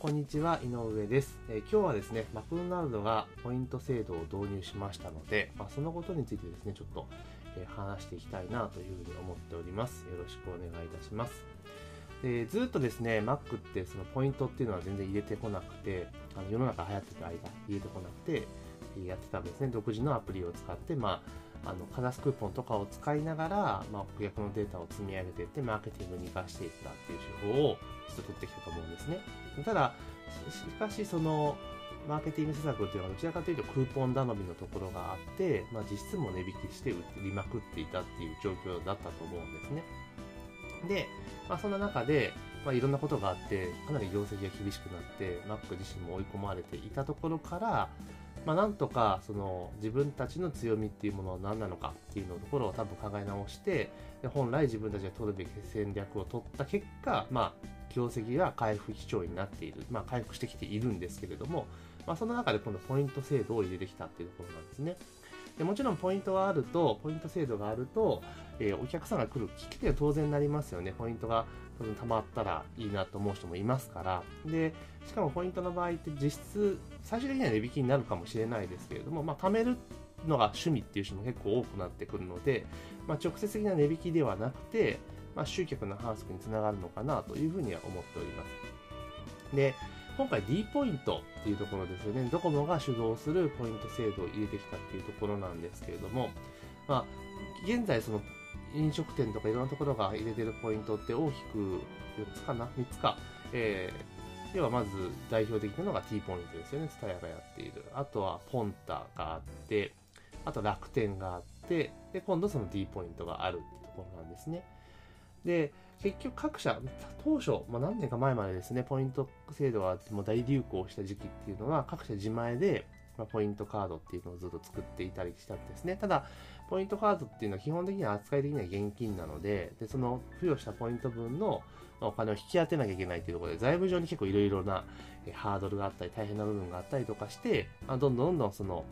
こんにちは、井上です。えー、今日はですね、マクドナルドがポイント制度を導入しましたので、まあ、そのことについてですね、ちょっと、えー、話していきたいなというふうに思っております。よろしくお願いいたします。でずっとですね、Mac ってそのポイントっていうのは全然入れてこなくて、あの世の中流行ってた間、入れてこなくて、やってたんですね。独自のアプリを使って、まあ、あのカザスクーポンとかを使いながら、まあ、顧客のデータを積み上げていってマーケティングに生かしていったっていう手法をと取ってきたと思うんですね。ただしかしそのマーケティング施策っていうのはどちらかというとクーポン頼みのところがあって、まあ、実質も値引きして売りまくっていたっていう状況だったと思うんですね。で、まあ、そんな中で、まあ、いろんなことがあってかなり業績が厳しくなって Mac 自身も追い込まれていたところからまあ、なんとかその自分たちの強みっていうものは何なのかっていうのところを多分考え直してで本来自分たちが取るべき戦略を取った結果、まあ、業績が回復基調になっている、まあ、回復してきているんですけれども、まあ、その中で今度ポイント制度を入れてきたっていうところなんですね。でもちろんポイントがあると、ポイント制度があると、えー、お客さんが来るきっかけは当然になりますよね。ポイントが多分貯まったらいいなと思う人もいますから。で、しかもポイントの場合って実質、最終的には値引きになるかもしれないですけれども、まあ、貯めるのが趣味っていう人も結構多くなってくるので、まあ、直接的な値引きではなくて、まあ、集客の反則につながるのかなというふうには思っております。で、今回 D ポイントっていうところですよね。ドコモが主導するポイント制度を入れてきたっていうところなんですけれども、まあ、現在その飲食店とかいろんなところが入れてるポイントって大きく4つかな ?3 つか。えー、ではまず代表的なのが T ポイントですよね。スタヤがやっている。あとはポンタがあって、あと楽天があって、で、今度その D ポイントがあるってところなんですね。で、結局各社、当初、まあ、何年か前までですね、ポイント制度がもう大流行した時期っていうのは、各社自前で、まあ、ポイントカードっていうのをずっと作っていたりしたんですね。ただ、ポイントカードっていうのは基本的には扱い的には現金なので、で、その付与したポイント分のお金を引き当てなきゃいけないというところで、財務上に結構いろいろなハードルがあったり、大変な部分があったりとかして、まあ、どんどんどんどんその、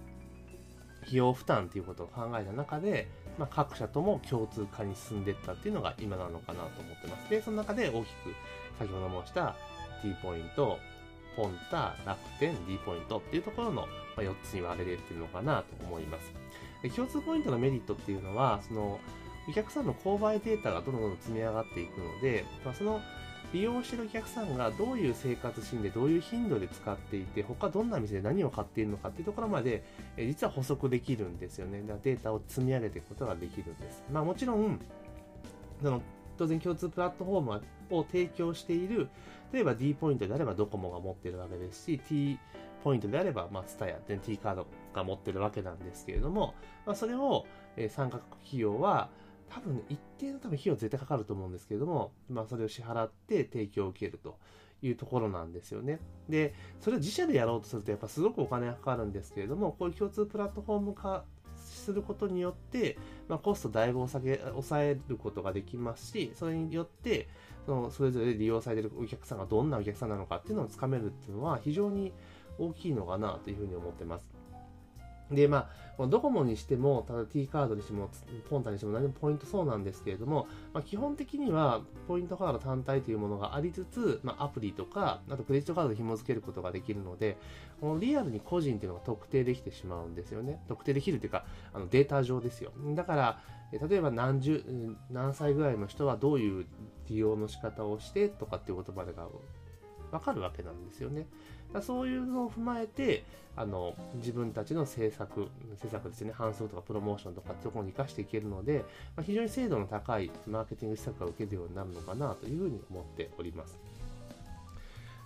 費用負担っていうことを考えた中で、まあ、各社とも共通化に進んでいったっていうのが今なのかなと思ってます。で、その中で大きく先ほど申した T ポイント、ポンタ、楽天、D ポイントっていうところの4つに割れてるのかなと思います。で共通ポイントのメリットっていうのは、そのお客さんの購買データがどんどん積み上がっていくので、まあ、その利用してるお客さんがどういう生活シーンでどういう頻度で使っていて、他どんな店で何を買っているのかっていうところまで、え実は補足できるんですよねだ。データを積み上げていくことができるんです。まあもちろん、その当然共通プラットフォームを提供している、例えば D ポイントであればドコモが持っているわけですし、T ポイントであれば、まあ、スタヤ、T カードが持ってるわけなんですけれども、まあ、それを、えー、参画企業は、多分、ね、一定の多分費用絶対かかると思うんですけれども、まあ、それを支払って提供を受けるというところなんですよね。で、それを自社でやろうとすると、やっぱすごくお金がかかるんですけれども、こういう共通プラットフォーム化することによって、まあ、コストだいぶ抑え抑えることができますし、それによって、そのそれぞれ利用されているお客さんがどんなお客さんなのかっていうのをつかめるっていうのは非常に大きいのかなというふうに思ってます。で、まあ、ドコモにしても、ただ T カードにしても、ポンタにしても何でもポイントそうなんですけれども、まあ、基本的には、ポイントカード単体というものがありつつ、まあ、アプリとか、あとクレジットカードで紐付けることができるので、このリアルに個人っていうのが特定できてしまうんですよね。特定できるというか、あのデータ上ですよ。だから、例えば何十、何歳ぐらいの人はどういう利用の仕方をしてとかっていう言葉がわかるわけなんですよね。だそういうのを踏まえて、あの、自分たちの政策、政策ですね、搬送とかプロモーションとかっていうところに活かしていけるので、まあ、非常に精度の高いマーケティング施策が受けるようになるのかなというふうに思っております。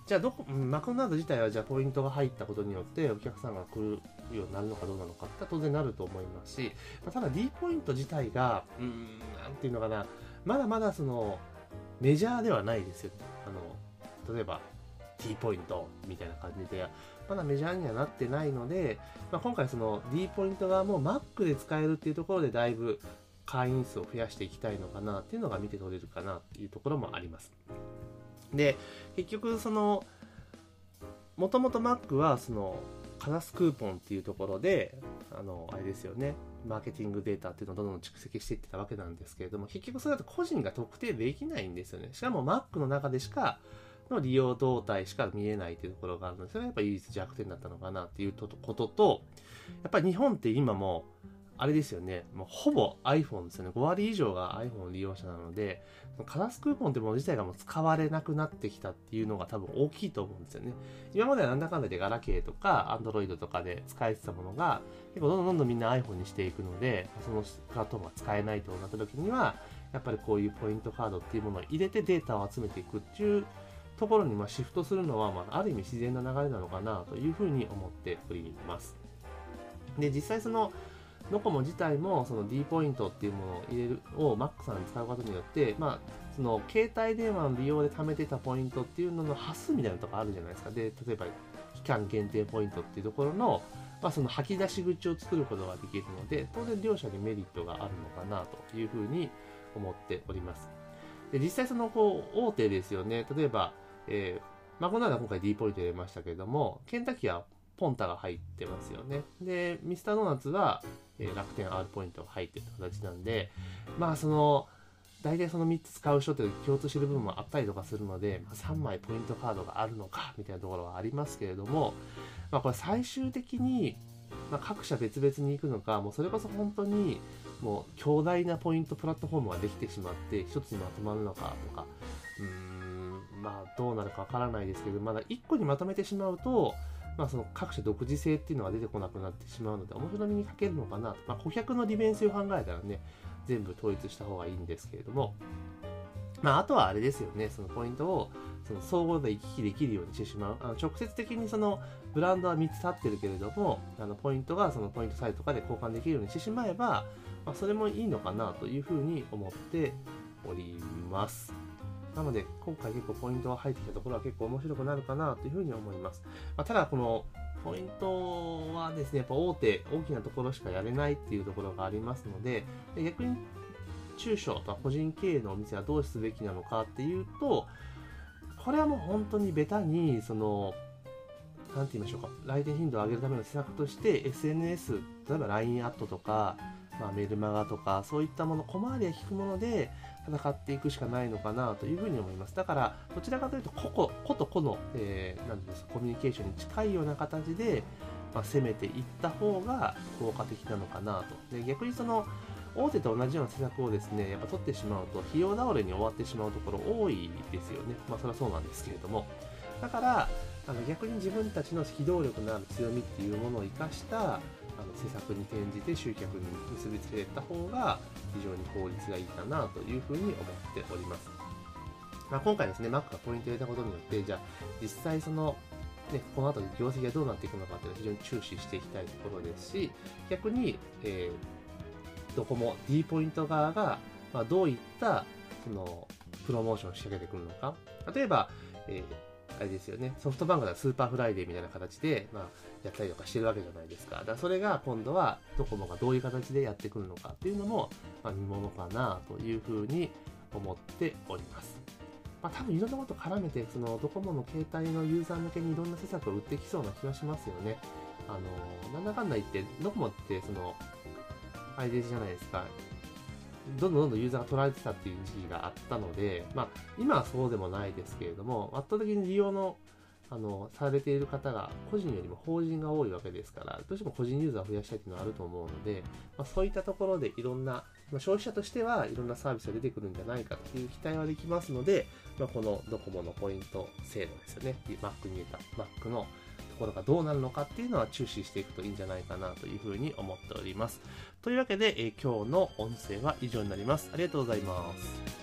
じゃあどこ、マクドナルド自体はじゃあポイントが入ったことによってお客さんが来るようになるのかどうなのかって当然なると思いますし、まあ、ただ D ポイント自体が、うん、なんていうのかな、まだまだそのメジャーではないですよ。あの、例えば T ポイントみたいな感じで、まだメジャーにはなってないので、まあ、今回その D ポイント側もう Mac で使えるっていうところでだいぶ会員数を増やしていきたいのかなっていうのが見て取れるかなっていうところもあります。で、結局その、もともと Mac はその、カラスクーポンっていうところで、あの、あれですよね、マーケティングデータっていうのをどんどん蓄積していってたわけなんですけれども、結局それだと個人が特定できないんですよね。しかも Mac の中でしかの利用動態しか見えないというところがあるので、それがやっぱ唯一弱点だったのかなっていうことと、やっぱり日本って今も、あれですよね、もうほぼ iPhone ですよね。5割以上が iPhone 利用者なので、カラスクーポンってもの自体がもう使われなくなってきたっていうのが多分大きいと思うんですよね。今まではなんだかんだでガラケーとか Android とかで使えてたものが、結構どんどんどんどんみんな iPhone にしていくので、そのプラットフォームが使えないとなった時には、やっぱりこういうポイントカードっていうものを入れてデータを集めていくっていうところにまシフトするのは、まあ、ある意味自然な流れなのかなというふうに思っております。で、実際その、ドコモ自体もその D ポイントっていうものを入れるを Mac さんに使うことによって、まあ、その携帯電話の利用で貯めてたポイントっていうのの端数みたいなとこあるじゃないですか。で、例えば期間限定ポイントっていうところの、まあ、その吐き出し口を作ることができるので、当然両者にメリットがあるのかなというふうに思っております。で、実際そのこう大手ですよね。例えば、えー、まあ、この間今回 D ポイント入れましたけれども、ケンタッキーはポンタが入ってますよね。で、ミスタードーナツは、えー、楽天 R ポイントが入ってる形なんで、まあその、大体その3つ使う人って共通してる部分もあったりとかするので、まあ、3枚ポイントカードがあるのかみたいなところはありますけれども、まあ、これ最終的に、まあ、各社別々に行くのか、もうそれこそ本当にもう強大なポイントプラットフォームができてしまって一つにまとまるのかとか、うん、まあどうなるかわからないですけど、まだ1個にまとめてしまうと、まあ、その各種独自性っていうのが出てこなくなってしまうので、面白みに欠けるのかなと。まあ、顧客の利便性を考えたらね、全部統一した方がいいんですけれども、まあ、あとはあれですよね、そのポイントをその総合で行き来できるようにしてしまう。あの直接的にそのブランドは3つ立ってるけれども、あのポイントがそのポイントサイトとかで交換できるようにしてしまえば、まあ、それもいいのかなというふうに思っております。なので、今回結構ポイントが入ってきたところは結構面白くなるかなというふうに思います。まあ、ただ、このポイントはですね、やっぱ大手、大きなところしかやれないっていうところがありますので、逆に中小とか個人経営のお店はどうすべきなのかっていうと、これはもう本当にベタに、その、なんて言いましょうか、来店頻度を上げるための施策として、SNS、例えば LINE アットとか、まあ、メルマガとか、そういったもの、小回りが利くもので、戦っていくしかないのかなというふうに思います。だから、どちらかというと、個々、個と個の、えー、なんですコミュニケーションに近いような形で、まあ、攻めていった方が効果的なのかなと。で逆にその、大手と同じような施策をですね、やっぱ取ってしまうと、費用倒れに終わってしまうところ多いですよね。まあ、それはそうなんですけれども。だから、あの逆に自分たちの機動力のある強みっていうものを生かしたあの施策に転じて集客に結びつけた方が非常に効率がいいかなというふうに思っております。まあ、今回ですね、Mac がポイント入れたことによって、じゃあ実際そのね、この後業績がどうなっていくのかっていうのは非常に注視していきたいところですし、逆に、えー、どこも D ポイント側が、まあ、どういったそのプロモーションを仕掛けてくるのか。例えば、えーあれですよね、ソフトバンクではスーパーフライデーみたいな形で、まあ、やったりとかしてるわけじゃないですか。だからそれが今度はドコモがどういう形でやってくるのかっていうのも、まあ、見ものかなというふうに思っております。まあ、多分いろんなこと絡めて、そのドコモの携帯のユーザー向けにいろんな施策を売ってきそうな気がしますよね。あの、なんだかんだ言って、ドコモってその、あれじゃないですか、どんどんどんどんユーザーが取られてたっていう時期があったので、まあ、今はそうでもないですけれども、圧倒的に利用の、あの、されている方が個人よりも法人が多いわけですから、どうしても個人ユーザーを増やしたいっていうのはあると思うので、まあ、そういったところでいろんな、まあ、消費者としてはいろんなサービスが出てくるんじゃないかっていう期待はできますので、まあ、このドコモのポイント制度ですよね。Mac に入れた Mac のころがどうなるのかっていうのは注視していくといいんじゃないかなというふうに思っております。というわけで、えー、今日の音声は以上になります。ありがとうございます。